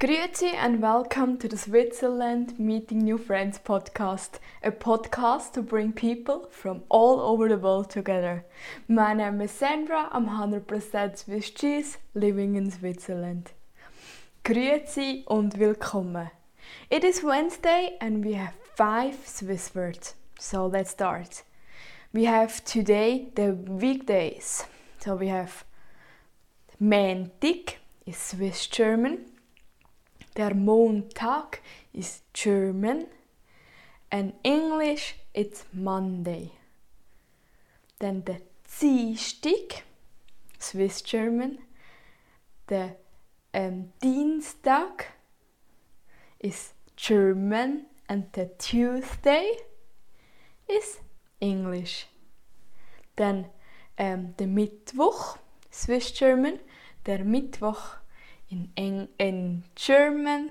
Grüezi and welcome to the Switzerland Meeting New Friends podcast, a podcast to bring people from all over the world together. My name is Sandra, I'm 100% Swiss cheese, living in Switzerland. Grüezi und willkommen. It is Wednesday and we have five Swiss words. So let's start. We have today the weekdays. So we have Montag is Swiss German. Der Montag is German. And English it's Monday. Then the Dienstag, Swiss German. The um, Dienstag is German and the Tuesday is English. Then um, the Mittwoch, Swiss German, der Mittwoch in, Eng in German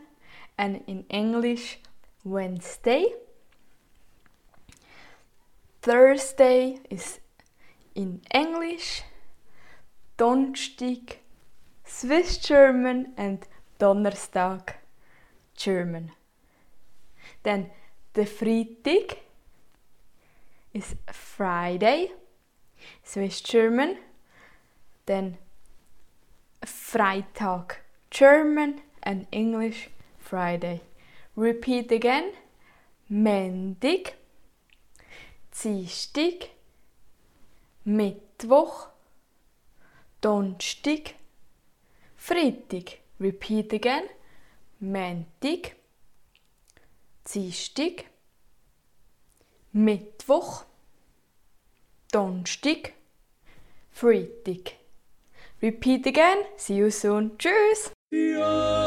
and in English Wednesday. Thursday is in English, Donnerstag Swiss German and Donnerstag German. Then the Freitag is Friday, Swiss German. Then Freitag German and English Friday. Repeat again. Montag, Dienstag, Mittwoch, Donnerstag, Freitag. Repeat again. Montag, Dienstag, Mittwoch, Donnerstag, Freitag. Repeat again. See you soon. Tschüss. Ja.